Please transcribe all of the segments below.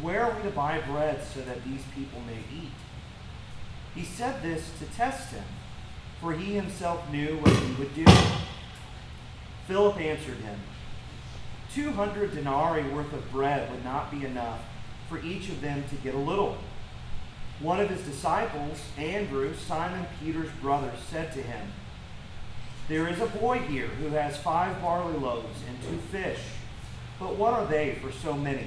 Where are we to buy bread so that these people may eat? He said this to test him, for he himself knew what he would do. Philip answered him, Two hundred denarii worth of bread would not be enough for each of them to get a little. One of his disciples, Andrew, Simon Peter's brother, said to him, There is a boy here who has five barley loaves and two fish, but what are they for so many?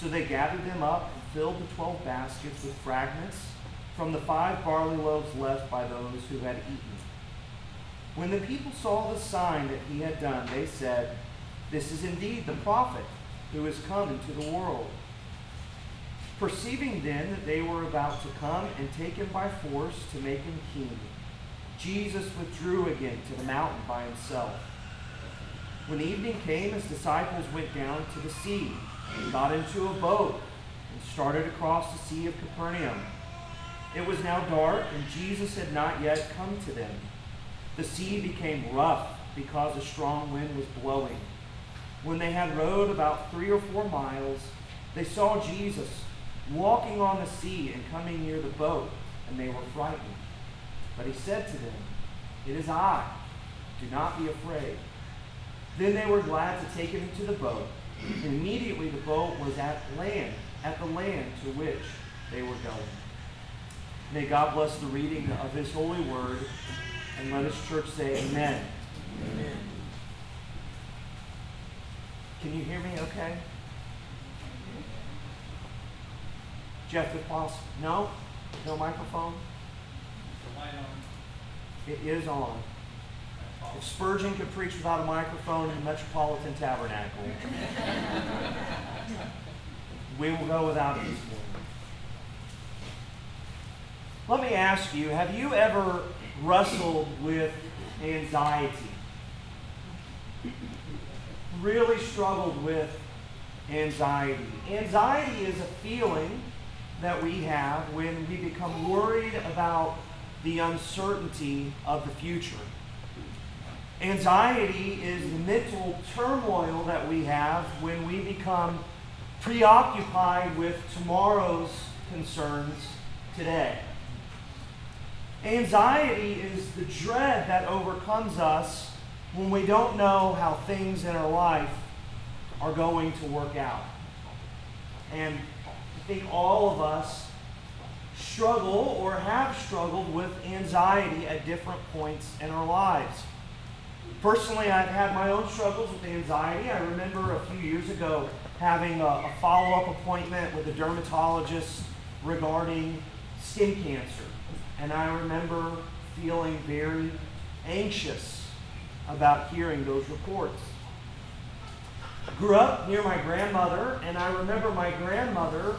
So they gathered them up and filled the twelve baskets with fragments from the five barley loaves left by those who had eaten. When the people saw the sign that he had done, they said, this is indeed the prophet who is come into the world. Perceiving then that they were about to come and take him by force to make him king, Jesus withdrew again to the mountain by himself. When evening came, his disciples went down to the sea, and got into a boat, and started across the Sea of Capernaum. It was now dark, and Jesus had not yet come to them. The sea became rough because a strong wind was blowing. When they had rowed about three or four miles, they saw Jesus walking on the sea and coming near the boat, and they were frightened. But he said to them, It is I. Do not be afraid. Then they were glad to take him into the boat. And immediately the boat was at land, at the land to which they were going. May God bless the reading of his holy word, and let his church say amen. Amen. Can you hear me okay? Jeff, if possible. No? No microphone? It is on. If Spurgeon could preach without a microphone in the Metropolitan Tabernacle, we will go without it. Let me ask you have you ever wrestled with anxiety? really struggled with anxiety. Anxiety is a feeling that we have when we become worried about the uncertainty of the future. Anxiety is the mental turmoil that we have when we become preoccupied with tomorrow's concerns today. Anxiety is the dread that overcomes us when we don't know how things in our life are going to work out. And I think all of us struggle or have struggled with anxiety at different points in our lives. Personally, I've had my own struggles with anxiety. I remember a few years ago having a, a follow up appointment with a dermatologist regarding skin cancer. And I remember feeling very anxious about hearing those reports. Grew up near my grandmother, and I remember my grandmother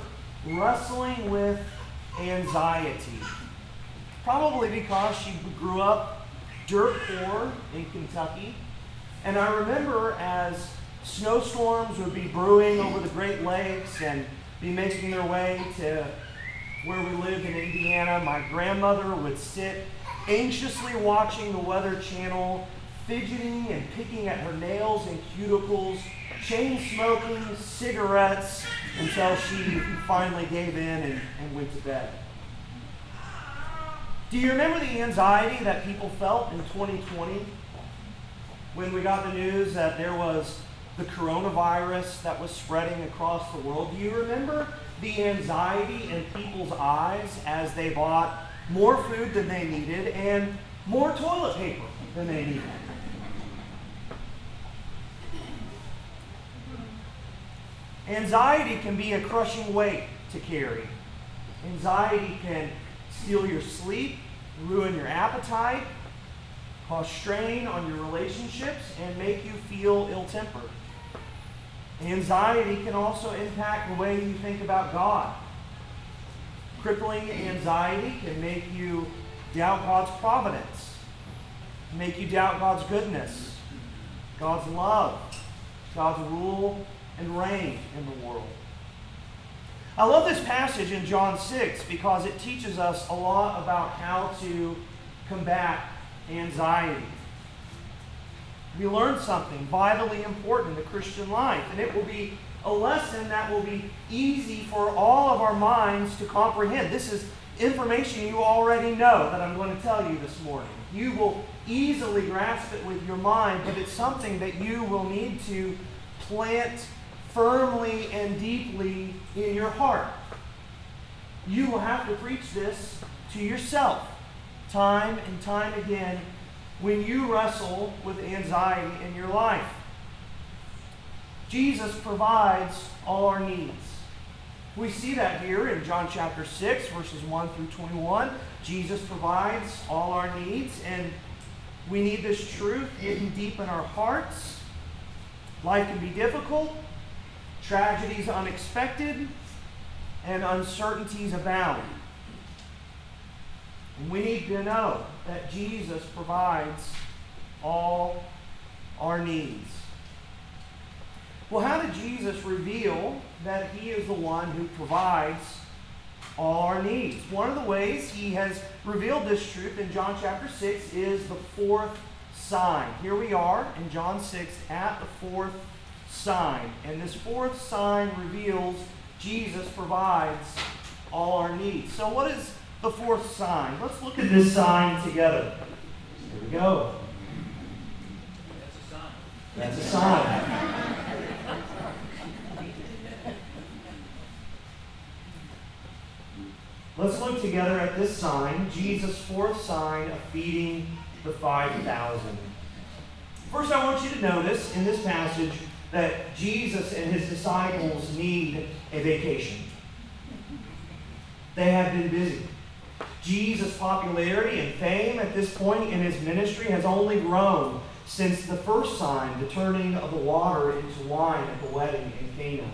wrestling with anxiety. Probably because she grew up dirt poor in Kentucky. And I remember as snowstorms would be brewing over the Great Lakes and be making their way to where we lived in Indiana, my grandmother would sit anxiously watching the Weather Channel fidgeting and picking at her nails and cuticles, chain smoking cigarettes until she finally gave in and, and went to bed. Do you remember the anxiety that people felt in 2020 when we got the news that there was the coronavirus that was spreading across the world, do you remember the anxiety in people's eyes as they bought more food than they needed and more toilet paper than they needed? Anxiety can be a crushing weight to carry. Anxiety can steal your sleep, ruin your appetite, cause strain on your relationships, and make you feel ill tempered. Anxiety can also impact the way you think about God. Crippling anxiety can make you doubt God's providence, make you doubt God's goodness, God's love, God's rule and reign in the world. I love this passage in John 6 because it teaches us a lot about how to combat anxiety. We learn something vitally important in the Christian life, and it will be a lesson that will be easy for all of our minds to comprehend. This is information you already know that I'm going to tell you this morning. You will easily grasp it with your mind, but it's something that you will need to plant firmly and deeply in your heart. You will have to preach this to yourself time and time again when you wrestle with anxiety in your life. Jesus provides all our needs. We see that here in John chapter 6, verses 1 through 21. Jesus provides all our needs, and we need this truth hidden deep in our hearts. Life can be difficult, Tragedies unexpected and uncertainties abound. And we need to know that Jesus provides all our needs. Well, how did Jesus reveal that he is the one who provides all our needs? One of the ways he has revealed this truth in John chapter 6 is the fourth sign. Here we are in John 6 at the fourth sign. And this fourth sign reveals Jesus provides all our needs. So, what is the fourth sign? Let's look at this sign together. Here we go. That's a sign. That's a sign. Let's look together at this sign, Jesus' fourth sign of feeding the 5,000. First, I want you to notice in this passage that Jesus and his disciples need a vacation. They have been busy. Jesus' popularity and fame at this point in his ministry has only grown since the first sign, the turning of the water into wine at the wedding in Cana.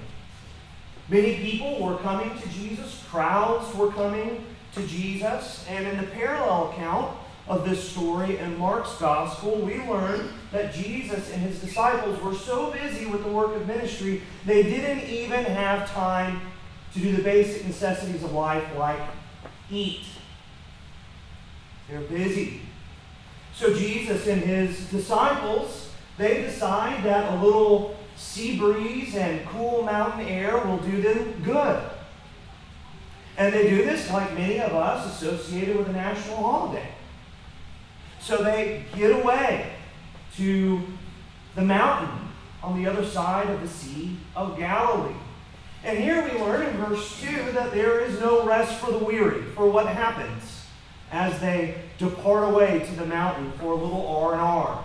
Many people were coming to Jesus, crowds were coming to Jesus, and in the parallel account, of this story in Mark's gospel, we learn that Jesus and his disciples were so busy with the work of ministry, they didn't even have time to do the basic necessities of life like eat. They're busy. So Jesus and his disciples, they decide that a little sea breeze and cool mountain air will do them good. And they do this like many of us associated with a national holiday. So they get away to the mountain on the other side of the Sea of Galilee. And here we learn in verse 2 that there is no rest for the weary. For what happens as they depart away to the mountain for a little R&R?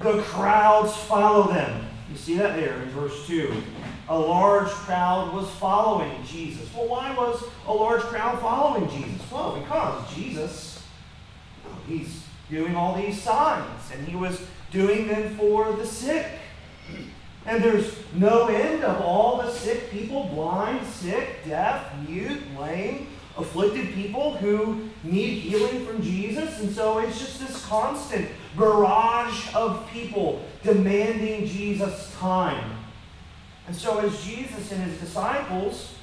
The crowds follow them. You see that there in verse 2. A large crowd was following Jesus. Well, why was a large crowd following Jesus? Well, because Jesus he's doing all these signs, and he was doing them for the sick. And there's no end of all the sick people blind, sick, deaf, mute, lame, afflicted people who need healing from Jesus. And so it's just this constant barrage of people demanding Jesus' time. And so as Jesus and his disciples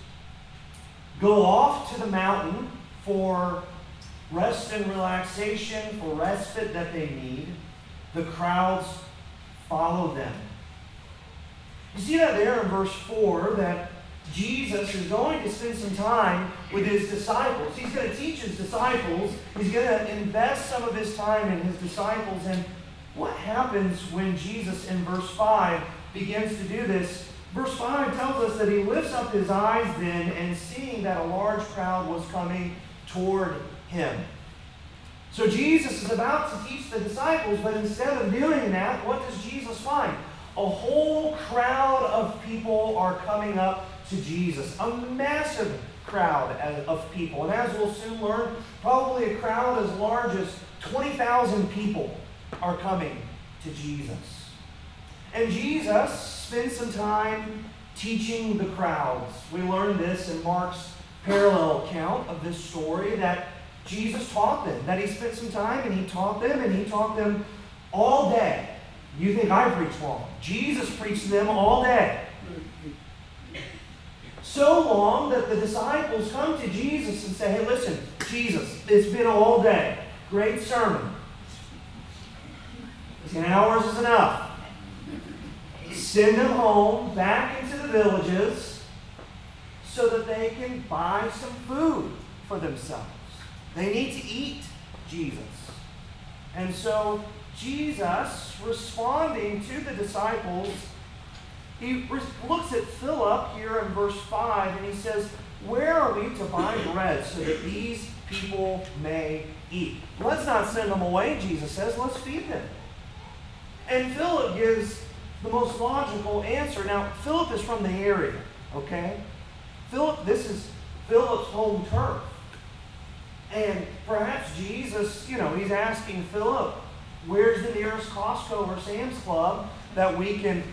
go off to the mountain for rest and relaxation, for respite that they need, the crowds follow them. You see that there in verse 4 that Jesus is going to spend some time with his disciples. He's going to teach his disciples. He's going to invest some of his time in his disciples. And what happens when Jesus, in verse 5, begins to do this. Verse 5 tells us that he lifts up his eyes then, and seeing that a large crowd was coming toward him. So Jesus is about to teach the disciples, but instead of doing that, what does Jesus find? A whole crowd of people are coming up to Jesus. A massive crowd of people. And as we'll soon learn, probably a crowd as large as 20,000 people are coming to Jesus. And Jesus spends some time teaching the crowds. We learn this in Mark's parallel account of this story that Jesus taught them, that he spent some time and he taught them, and he taught them all day. You think I preach long? Jesus preached to them all day. So long that the disciples come to Jesus and say, Hey, listen, Jesus, it's been all day. Great sermon. Ten hours is enough. Send them home back into the villages so that they can buy some food for themselves. They need to eat Jesus. And so Jesus, responding to the disciples, he looks at Philip here in verse 5 and he says, Where are we to buy bread so that these people may eat? Let's not send them away, Jesus says. Let's feed them. And Philip gives the most logical answer. Now, Philip is from the area, okay? Philip, this is Philip's home turf. And perhaps Jesus, you know, he's asking Philip, where's the nearest Costco or Sam's Club that we can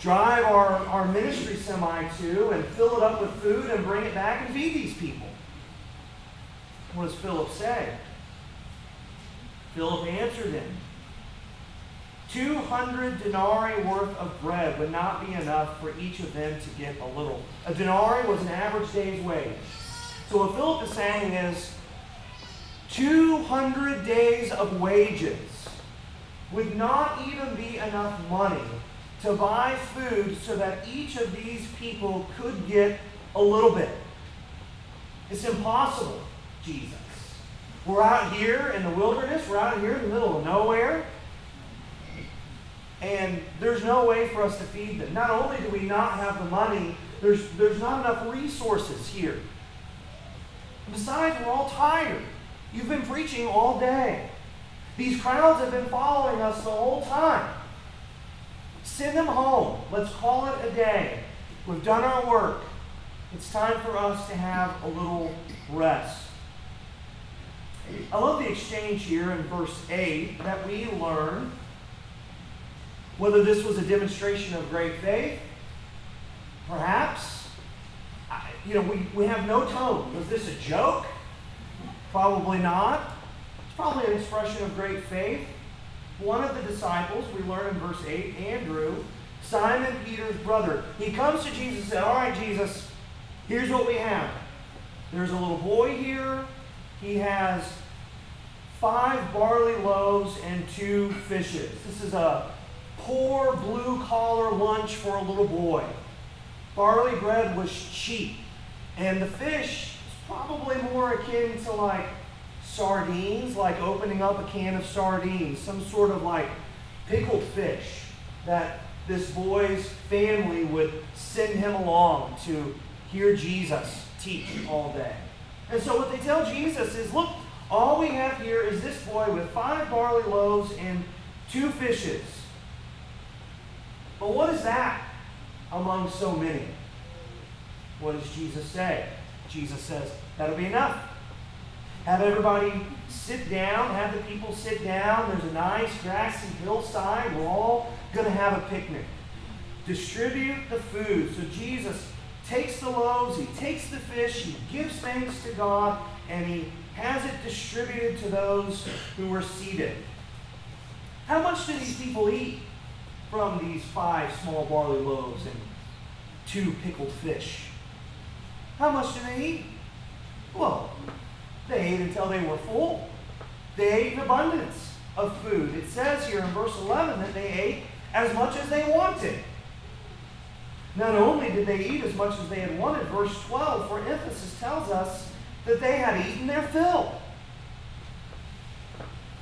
drive our, our ministry semi to and fill it up with food and bring it back and feed these people? What does Philip say? Philip answered him, 200 denarii worth of bread would not be enough for each of them to get a little. A denarii was an average day's wage. So what Philip is saying is 200 days of wages would not even be enough money to buy food so that each of these people could get a little bit. It's impossible, Jesus. We're out here in the wilderness, we're out here in the middle of nowhere, and there's no way for us to feed them. Not only do we not have the money, there's, there's not enough resources here. Besides, we're all tired. You've been preaching all day. These crowds have been following us the whole time. Send them home. Let's call it a day. We've done our work. It's time for us to have a little rest. I love the exchange here in verse 8 that we learn whether this was a demonstration of great faith, perhaps you know, we, we have no tone. Was this a joke? Probably not. It's probably an expression of great faith. One of the disciples, we learn in verse 8, Andrew, Simon Peter's brother, he comes to Jesus and says, All right, Jesus, here's what we have. There's a little boy here. He has five barley loaves and two fishes. This is a poor blue collar lunch for a little boy. Barley bread was cheap. And the fish is probably more akin to like sardines, like opening up a can of sardines, some sort of like pickled fish that this boy's family would send him along to hear Jesus teach all day. And so what they tell Jesus is, look, all we have here is this boy with five barley loaves and two fishes. But what is that among so many? What does Jesus say? Jesus says, that'll be enough. Have everybody sit down, have the people sit down. There's a nice grassy hillside. We're all going to have a picnic. Distribute the food. So Jesus takes the loaves, he takes the fish, he gives thanks to God, and he has it distributed to those who were seated. How much do these people eat from these five small barley loaves and two pickled fish? How much did they eat? Well, they ate until they were full. They ate in abundance of food. It says here in verse 11 that they ate as much as they wanted. Not only did they eat as much as they had wanted, verse 12, for emphasis, tells us that they had eaten their fill.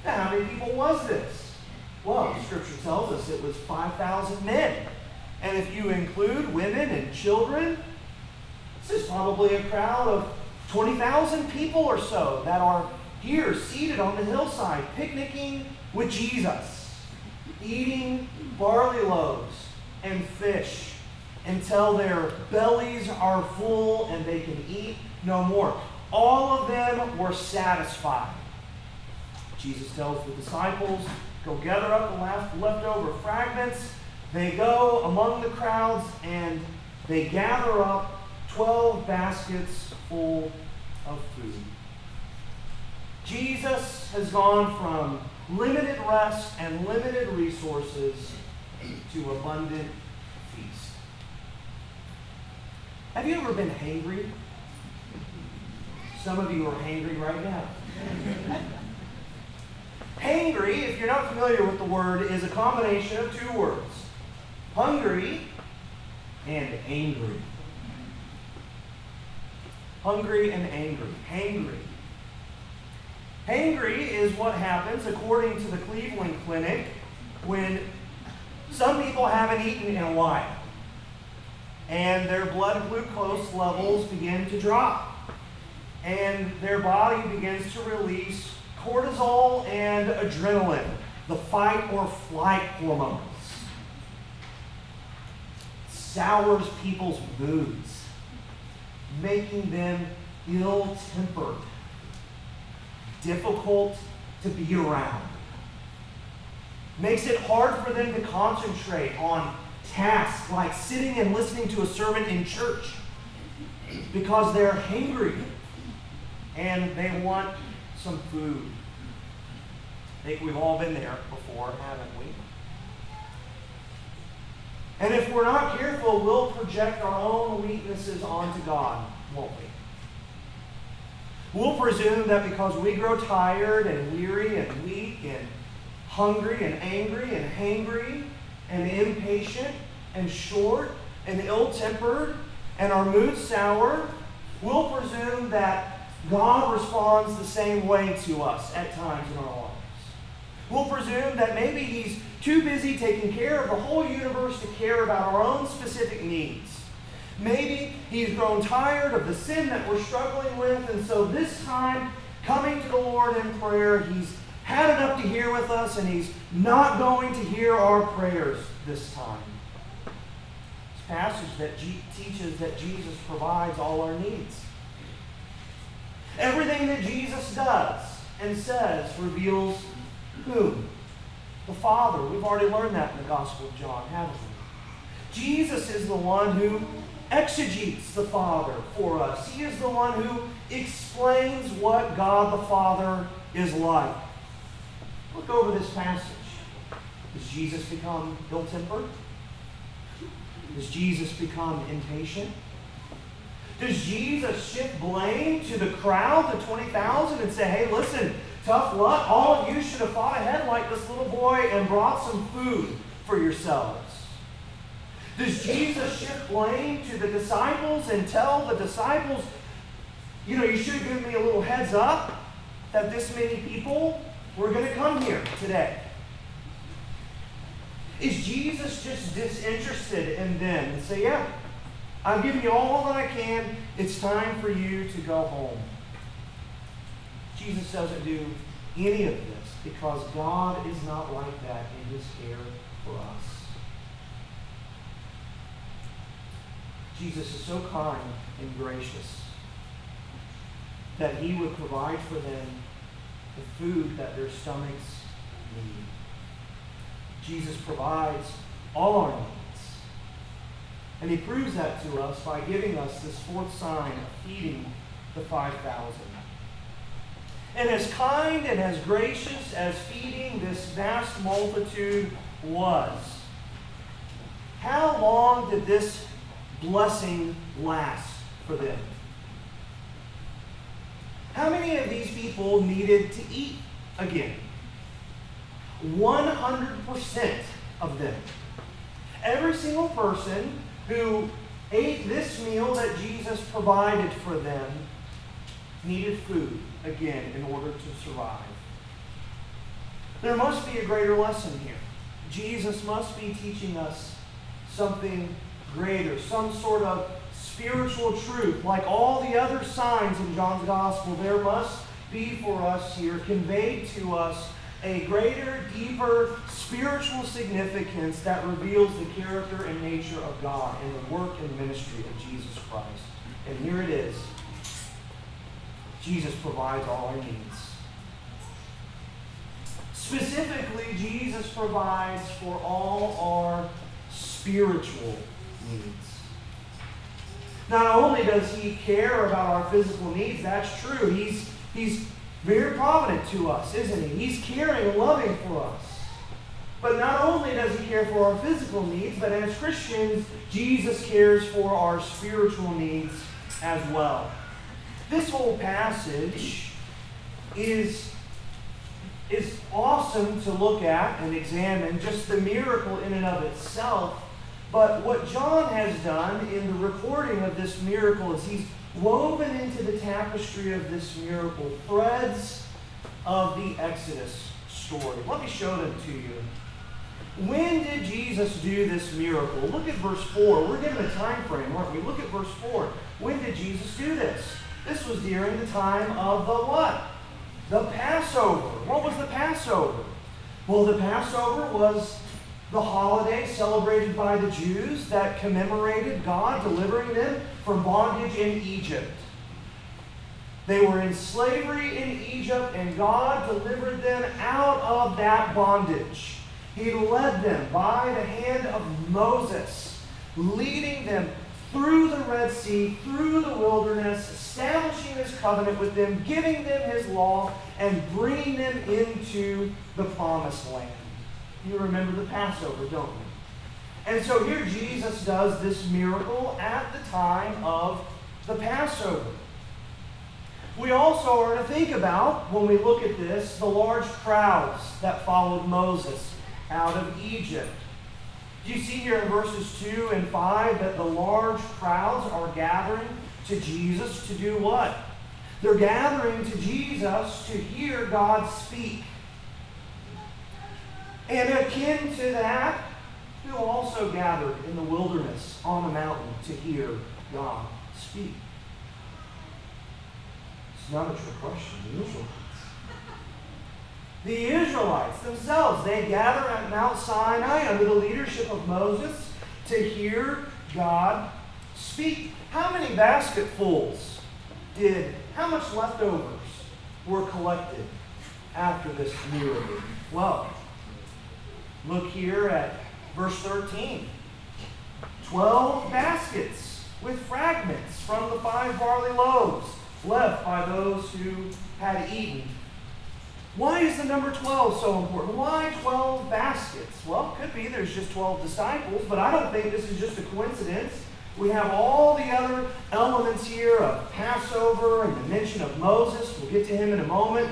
Now, how many people was this? Well, Scripture tells us it was 5,000 men. And if you include women and children, this is probably a crowd of 20,000 people or so that are here seated on the hillside, picnicking with Jesus, eating barley loaves and fish until their bellies are full and they can eat no more. All of them were satisfied. Jesus tells the disciples, Go gather up the leftover fragments. They go among the crowds and they gather up 12 baskets full of food. Jesus has gone from limited rest and limited resources to abundant feast. Have you ever been hangry? Some of you are hangry right now. hangry, if you're not familiar with the word, is a combination of two words hungry and angry. Hungry and angry. Hangry. Hangry is what happens, according to the Cleveland Clinic, when some people haven't eaten in a while and their blood glucose levels begin to drop and their body begins to release cortisol and adrenaline, the fight or flight hormones. Sours people's moods, making them ill tempered difficult to be around. Makes it hard for them to concentrate on tasks like sitting and listening to a sermon in church because they're hungry and they want some food. I think we've all been there before, haven't we? And if we're not careful, we'll project our own weaknesses onto God, won't we? We'll presume that because we grow tired and weary and weak and hungry and angry and hangry and impatient and short and ill tempered and our mood sour, we'll presume that God responds the same way to us at times in our lives. We'll presume that maybe He's too busy taking care of the whole universe to care about our own specific needs. Maybe he's grown tired of the sin that we're struggling with, and so this time, coming to the Lord in prayer, he's had enough to hear with us, and he's not going to hear our prayers this time. This passage that G- teaches that Jesus provides all our needs. Everything that Jesus does and says reveals whom? The Father. We've already learned that in the Gospel of John, haven't we? Jesus is the one who exegetes the Father for us. He is the one who explains what God the Father is like. Look over this passage. Does Jesus become ill tempered? Does Jesus become impatient? Does Jesus shift blame to the crowd, the 20,000, and say, hey, listen, tough luck. All of you should have fought ahead like this little boy and brought some food for yourselves? Does Jesus shift blame to the disciples and tell the disciples, you know, you should have given me a little heads up that this many people were going to come here today? Is Jesus just disinterested in them and say, yeah, I've given you all that I can. It's time for you to go home. Jesus doesn't do any of this because God is not like that in his care for us. Jesus is so kind and gracious that he would provide for them the food that their stomachs need. Jesus provides all our needs. And he proves that to us by giving us this fourth sign of feeding the 5,000. And as kind and as gracious as feeding this vast multitude was, how long did this blessing last for them. How many of these people needed to eat again? 100% of them. Every single person who ate this meal that Jesus provided for them needed food again in order to survive. There must be a greater lesson here. Jesus must be teaching us something greater, some sort of spiritual truth. Like all the other signs in John's Gospel, there must be for us here, conveyed to us, a greater, deeper spiritual significance that reveals the character and nature of God and the work and ministry of Jesus Christ. And here it is Jesus provides all our needs. Specifically, Jesus provides for all our spiritual needs. Not only does he care about our physical needs, that's true. He's, he's very provident to us, isn't he? He's caring and loving for us. But not only does he care for our physical needs, but as Christians, Jesus cares for our spiritual needs as well. This whole passage is, is awesome to look at and examine, just the miracle in and of itself. But what John has done in the recording of this miracle is he's woven into the tapestry of this miracle threads of the Exodus story. Let me show them to you. When did Jesus do this miracle? Look at verse 4. We're given a time frame, aren't we? Look at verse 4. When did Jesus do this? This was during the time of the what? The Passover. What was the Passover? Well, the Passover was the holiday celebrated by the Jews that commemorated God delivering them from bondage in Egypt. They were in slavery in Egypt, and God delivered them out of that bondage. He led them by the hand of Moses, leading them through the Red Sea, through the wilderness, establishing his covenant with them, giving them his law, and bringing them into the promised land. You remember the Passover, don't you? And so here Jesus does this miracle at the time of the Passover. We also are to think about, when we look at this, the large crowds that followed Moses out of Egypt. Do you see here in verses 2 and 5 that the large crowds are gathering to Jesus to do what? They're gathering to Jesus to hear God speak. And akin to that, who also gathered in the wilderness on the mountain to hear God speak? It's not a trick question. The Israelites themselves, they gather at Mount Sinai under the leadership of Moses to hear God speak. How many basketfuls did, how much leftovers were collected after this miracle? Well, Look here at verse 13. Twelve baskets with fragments from the five barley loaves left by those who had eaten. Why is the number 12 so important? Why 12 baskets? Well, it could be there's just 12 disciples, but I don't think this is just a coincidence. We have all the other elements here of Passover and the mention of Moses. We'll get to him in a moment.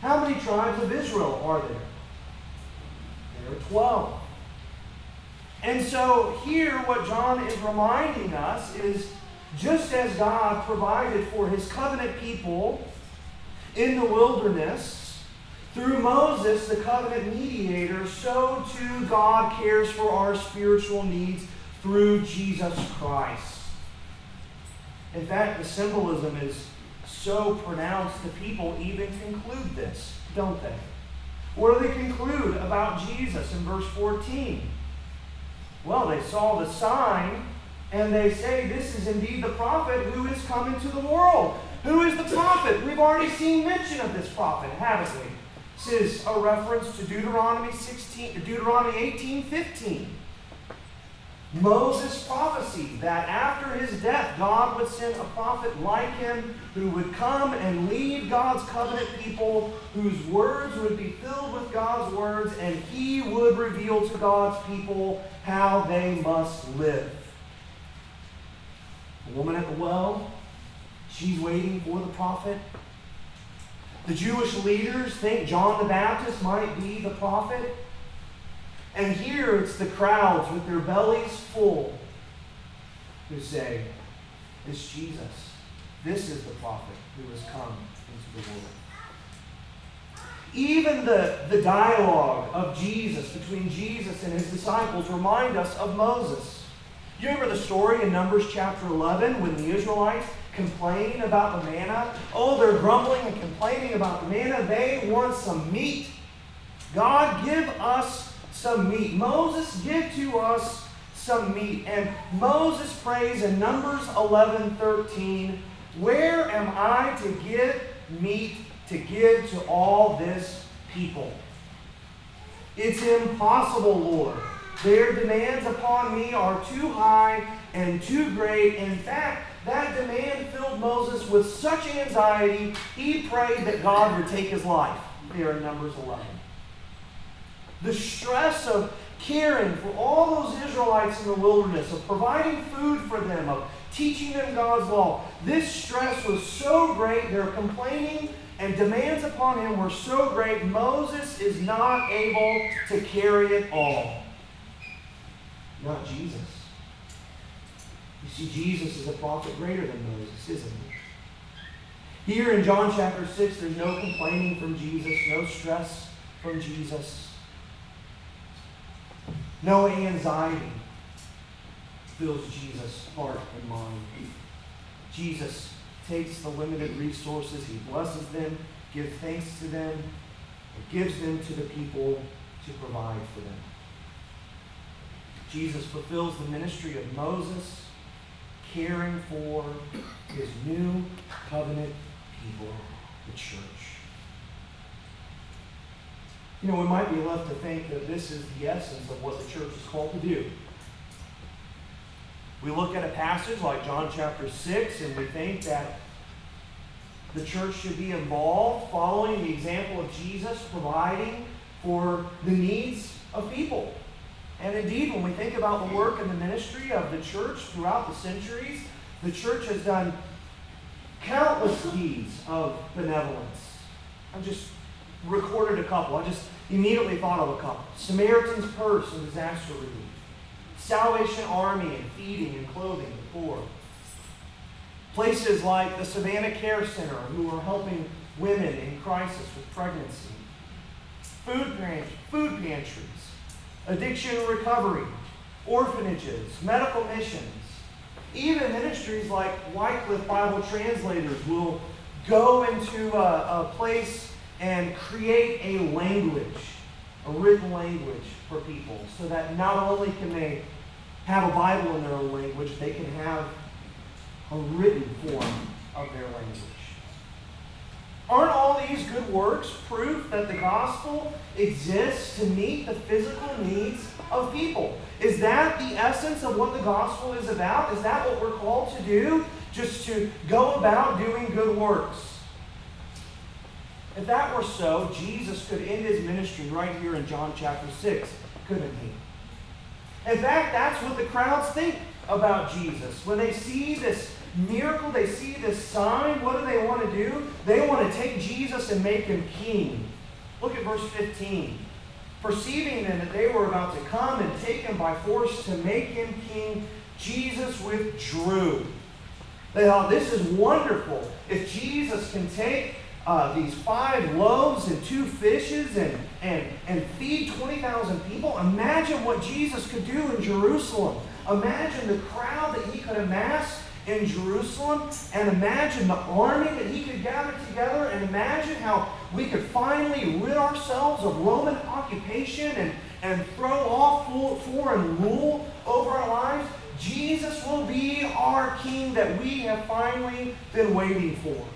How many tribes of Israel are there? There are 12. And so here, what John is reminding us is just as God provided for his covenant people in the wilderness, through Moses, the covenant mediator, so too God cares for our spiritual needs through Jesus Christ. In fact, the symbolism is so pronounced, the people even conclude this, don't they? What do they conclude about Jesus in verse 14? Well, they saw the sign and they say, This is indeed the prophet who is coming to the world. Who is the prophet? We've already seen mention of this prophet, haven't we? This is a reference to Deuteronomy 16, Deuteronomy 18, 15. Moses prophesied that after his death, God would send a prophet like him who would come and lead God's covenant people, whose words would be filled with God's words, and he would reveal to God's people how they must live. The woman at the well, she's waiting for the prophet. The Jewish leaders think John the Baptist might be the prophet. And here it's the crowds with their bellies full who say, It's Jesus. This is the prophet who has come into the world. Even the, the dialogue of Jesus between Jesus and his disciples remind us of Moses. You remember the story in Numbers chapter 11 when the Israelites complain about the manna? Oh, they're grumbling and complaining about the manna. They want some meat. God, give us some meat. Moses, give to us some meat. And Moses prays in Numbers 11 13, Where am I to get meat to give to all this people? It's impossible, Lord. Their demands upon me are too high and too great. In fact, that demand filled Moses with such anxiety, he prayed that God would take his life. There in Numbers 11. The stress of caring for all those Israelites in the wilderness, of providing food for them, of teaching them God's law. This stress was so great, their complaining and demands upon him were so great, Moses is not able to carry it all. Not Jesus. You see, Jesus is a prophet greater than Moses, isn't he? Here in John chapter 6, there's no complaining from Jesus, no stress from Jesus. No anxiety fills Jesus' heart and mind. Jesus takes the limited resources, he blesses them, gives thanks to them, and gives them to the people to provide for them. Jesus fulfills the ministry of Moses, caring for his new covenant people, the church. You know, we might be left to think that this is the essence of what the church is called to do. We look at a passage like John chapter 6 and we think that the church should be involved, following the example of Jesus, providing for the needs of people. And indeed, when we think about the work and the ministry of the church throughout the centuries, the church has done countless deeds of benevolence. I've just recorded a couple. I just immediately thought of a couple. Samaritan's Purse and disaster relief. Salvation Army and feeding and clothing the poor. Places like the Savannah Care Center, who are helping women in crisis with pregnancy. Food, food pantries, addiction recovery, orphanages, medical missions. Even ministries like Wycliffe Bible Translators will go into a, a place and create a language, a written language for people, so that not only can they have a Bible in their own language, they can have a written form of their language. Aren't all these good works proof that the gospel exists to meet the physical needs of people? Is that the essence of what the gospel is about? Is that what we're called to do? Just to go about doing good works? If that were so, Jesus could end his ministry right here in John chapter 6, couldn't he? In fact, that's what the crowds think about Jesus. When they see this miracle, they see this sign, what do they want to do? They want to take Jesus and make him king. Look at verse 15. Perceiving then that they were about to come and take him by force to make him king, Jesus withdrew. They thought, this is wonderful. If Jesus can take uh, these five loaves and two fishes and, and, and feed 20,000 people. Imagine what Jesus could do in Jerusalem. Imagine the crowd that he could amass in Jerusalem, and imagine the army that he could gather together, and imagine how we could finally rid ourselves of Roman occupation and, and throw off foreign rule over our lives. Jesus will be our king that we have finally been waiting for.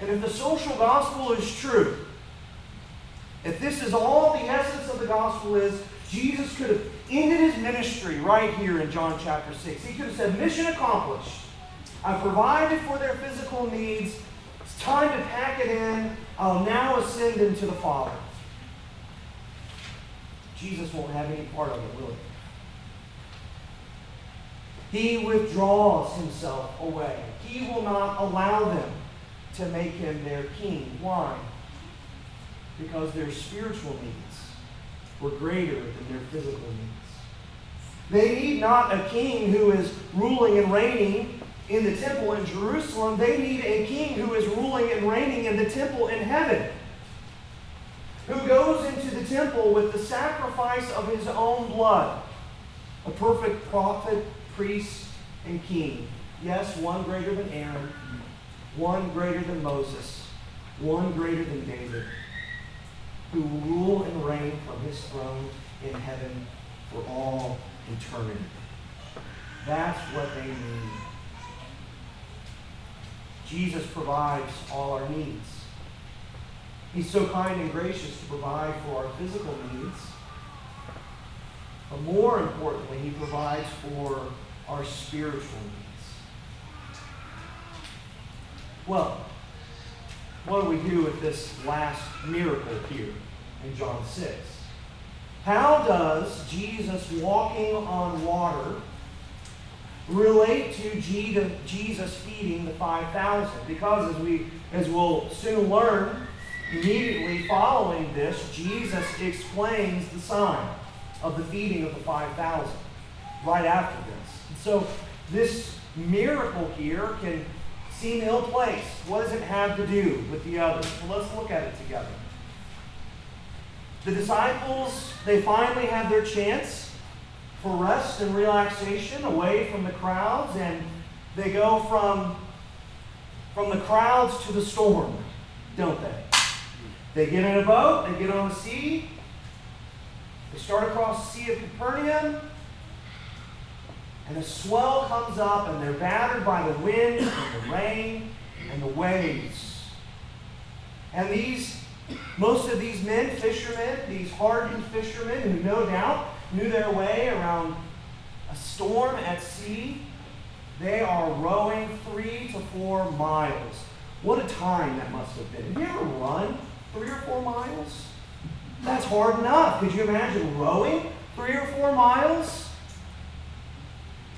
And if the social gospel is true, if this is all the essence of the gospel is, Jesus could have ended his ministry right here in John chapter 6. He could have said, Mission accomplished. I've provided for their physical needs. It's time to pack it in. I'll now ascend into the Father. Jesus won't have any part of it, will he? He withdraws himself away. He will not allow them to make him their king. Why? Because their spiritual needs were greater than their physical needs. They need not a king who is ruling and reigning in the temple in Jerusalem. They need a king who is ruling and reigning in the temple in heaven. who goes into the temple with the sacrifice of his own blood, a perfect prophet, priest, and king. Yes, one greater than Aaron, one greater than Moses, one greater than David, who will rule and reign from his throne in heaven for all eternity. That's what they mean. Jesus provides all our needs. He's so kind and gracious to provide for our physical needs. But more importantly, he provides for our spiritual needs. Well, what do we do with this last miracle here in John 6? How does Jesus walking on water relate to Jesus feeding the 5,000? Because as we as we'll soon learn, immediately following this, Jesus explains the sign of the feeding of the 5,000 right after this. And so this miracle here can seem ill placed. What does it have to do with the others? Well, let's look at it together. The disciples, they finally have their chance for rest and relaxation away from the crowds, and they go from, from the crowds to the storm, don't they? They get in a boat, they get on the sea, they start across the Sea of Capernaum, and a swell comes up, and they're battered by the wind and the rain and the waves. And these most of these men, fishermen, these hardened fishermen who no doubt knew their way around a storm at sea, they are rowing three to four miles. What a time that must have been. Have you ever run three or four miles? That's hard enough. Could you imagine rowing three or four miles?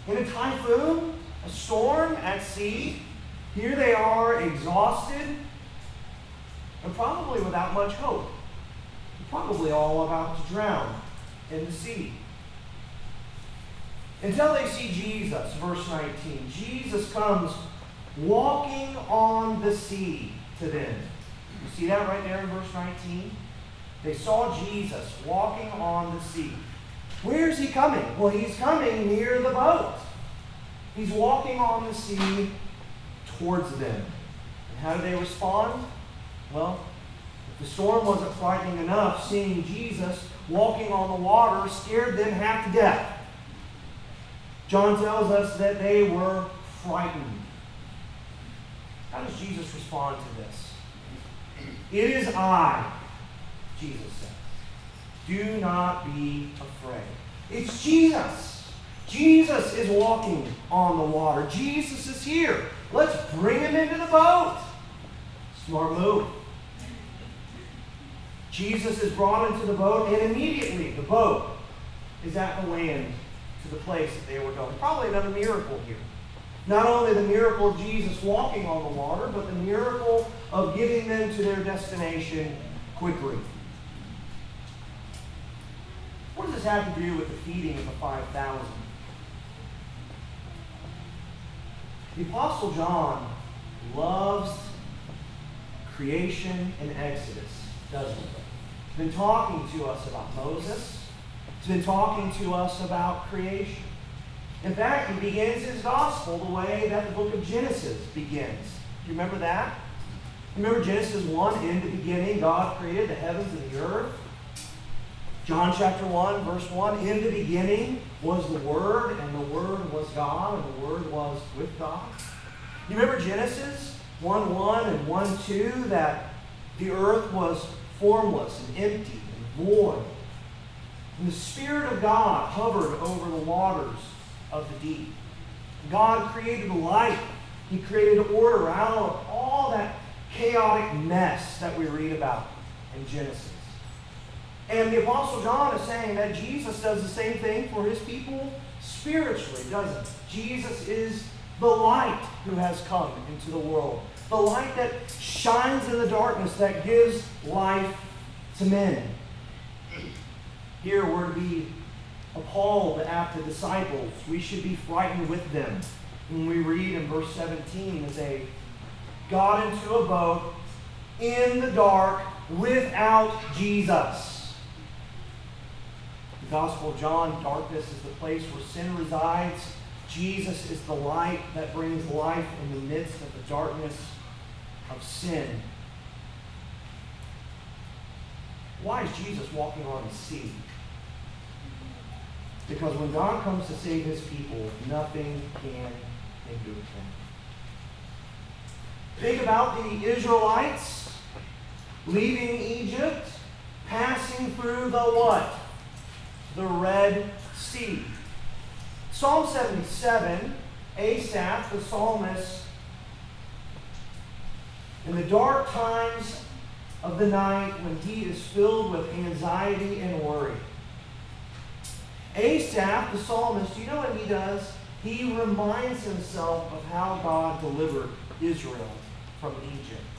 In a typhoon, a storm at sea, here they are exhausted, and probably without much hope. Probably all about to drown in the sea. Until they see Jesus, verse 19. Jesus comes walking on the sea to them. You see that right there in verse 19? They saw Jesus walking on the sea. Where is he coming? Well, he's coming near the boat. He's walking on the sea towards them. And how do they respond? Well, if the storm wasn't frightening enough, seeing Jesus walking on the water scared them half to death. John tells us that they were frightened. How does Jesus respond to this? It is I, Jesus says. Do not be afraid. It's Jesus. Jesus is walking on the water. Jesus is here. Let's bring him into the boat. Smart move. Jesus is brought into the boat, and immediately the boat is at the land to the place that they were going. Probably another miracle here. Not only the miracle of Jesus walking on the water, but the miracle of getting them to their destination quickly. What does this have to do with the feeding of the 5,000? The Apostle John loves creation and Exodus, doesn't he? He's been talking to us about Moses. He's been talking to us about creation. In fact, he begins his gospel the way that the book of Genesis begins. Do you remember that? Remember Genesis 1, in the beginning, God created the heavens and the earth. John chapter 1, verse 1, in the beginning was the Word, and the Word was God, and the Word was with God. You remember Genesis 1 1 and 1 2 that the earth was formless and empty and void. And the Spirit of God hovered over the waters of the deep. God created light. He created order out of all that chaotic mess that we read about in Genesis. And the Apostle John is saying that Jesus does the same thing for his people spiritually, doesn't he? Jesus is the light who has come into the world the light that shines in the darkness, that gives life to men. Here we're to be appalled at the disciples. We should be frightened with them. When we read in verse 17 as they got into a boat in the dark without Jesus. Gospel of John darkness is the place where sin resides. Jesus is the light that brings life in the midst of the darkness of sin. Why is Jesus walking on the sea? Because when God comes to save his people, nothing can hinder him. Think about the Israelites leaving Egypt, passing through the what? The Red Sea. Psalm 77, Asaph, the psalmist, in the dark times of the night when he is filled with anxiety and worry. Asaph, the psalmist, you know what he does? He reminds himself of how God delivered Israel from Egypt.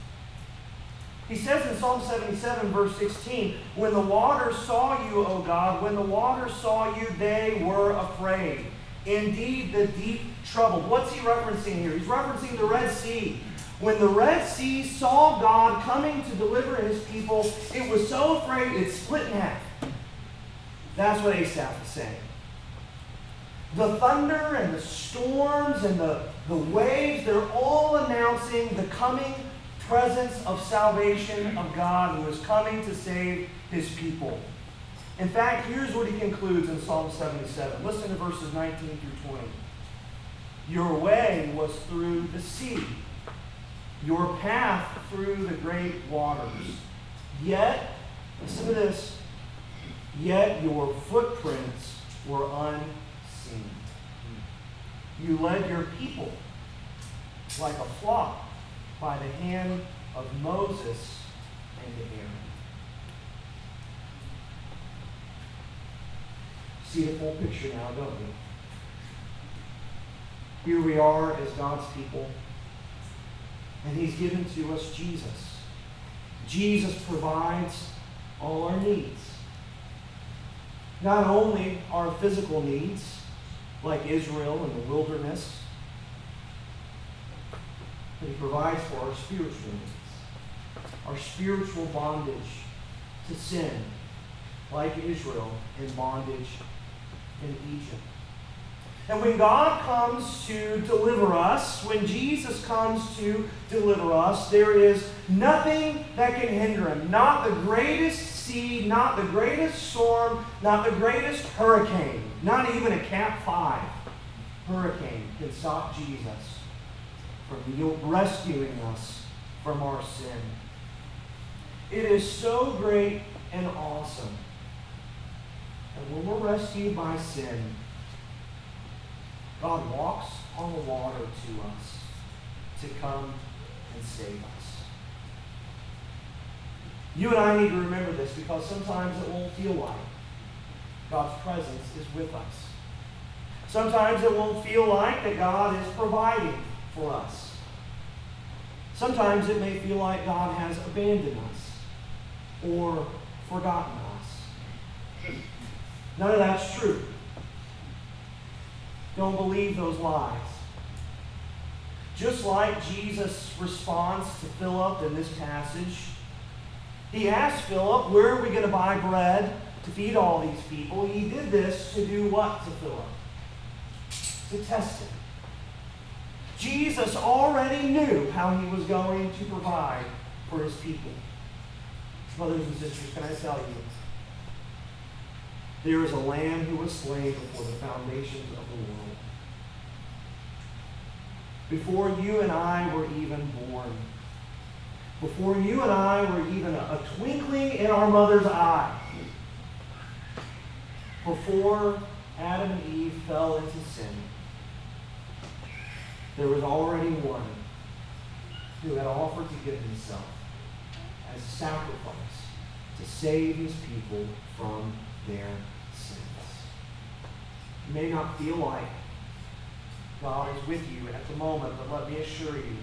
He says in Psalm 77, verse 16, When the waters saw you, O God, when the waters saw you, they were afraid. Indeed, the deep troubled. What's he referencing here? He's referencing the Red Sea. When the Red Sea saw God coming to deliver his people, it was so afraid it split in half. That's what Asaph is saying. The thunder and the storms and the, the waves, they're all announcing the coming presence of salvation of God who is coming to save his people. In fact, here's what he concludes in Psalm 77. Listen to verses 19 through 20. Your way was through the sea, your path through the great waters. Yet, listen to this, yet your footprints were unseen. You led your people like a flock by the hand of Moses and Aaron. See the full picture now, don't we? Here we are as God's people, and He's given to us Jesus. Jesus provides all our needs. Not only our physical needs, like Israel in the wilderness, but He provides for our spiritual needs, our spiritual bondage to sin, like Israel in bondage in Egypt. And when God comes to deliver us, when Jesus comes to deliver us, there is nothing that can hinder him. Not the greatest sea, not the greatest storm, not the greatest hurricane, not even a Cat 5 hurricane can stop Jesus from rescuing us from our sin. It is so great and awesome. And when we're rescued by sin, God walks on the water to us to come and save us. You and I need to remember this because sometimes it won't feel like God's presence is with us. Sometimes it won't feel like that God is providing for us. Sometimes it may feel like God has abandoned us or forgotten us. None of that's true. Don't believe those lies. Just like Jesus' response to Philip in this passage, he asked Philip, Where are we going to buy bread to feed all these people? He did this to do what to Philip? To test him. Jesus already knew how he was going to provide for his people. Brothers and sisters, can I tell you? This? There is a lamb who was slain before the foundations of the world. Before you and I were even born. Before you and I were even a twinkling in our mother's eye. Before Adam and Eve fell into sin there was already one who had offered to give himself as a sacrifice to save his people from their sins. You may not feel like God is with you at the moment, but let me assure you,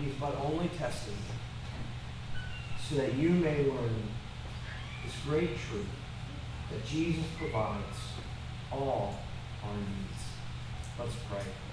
He's but only testing you so that you may learn this great truth that Jesus provides all our needs. Let's pray.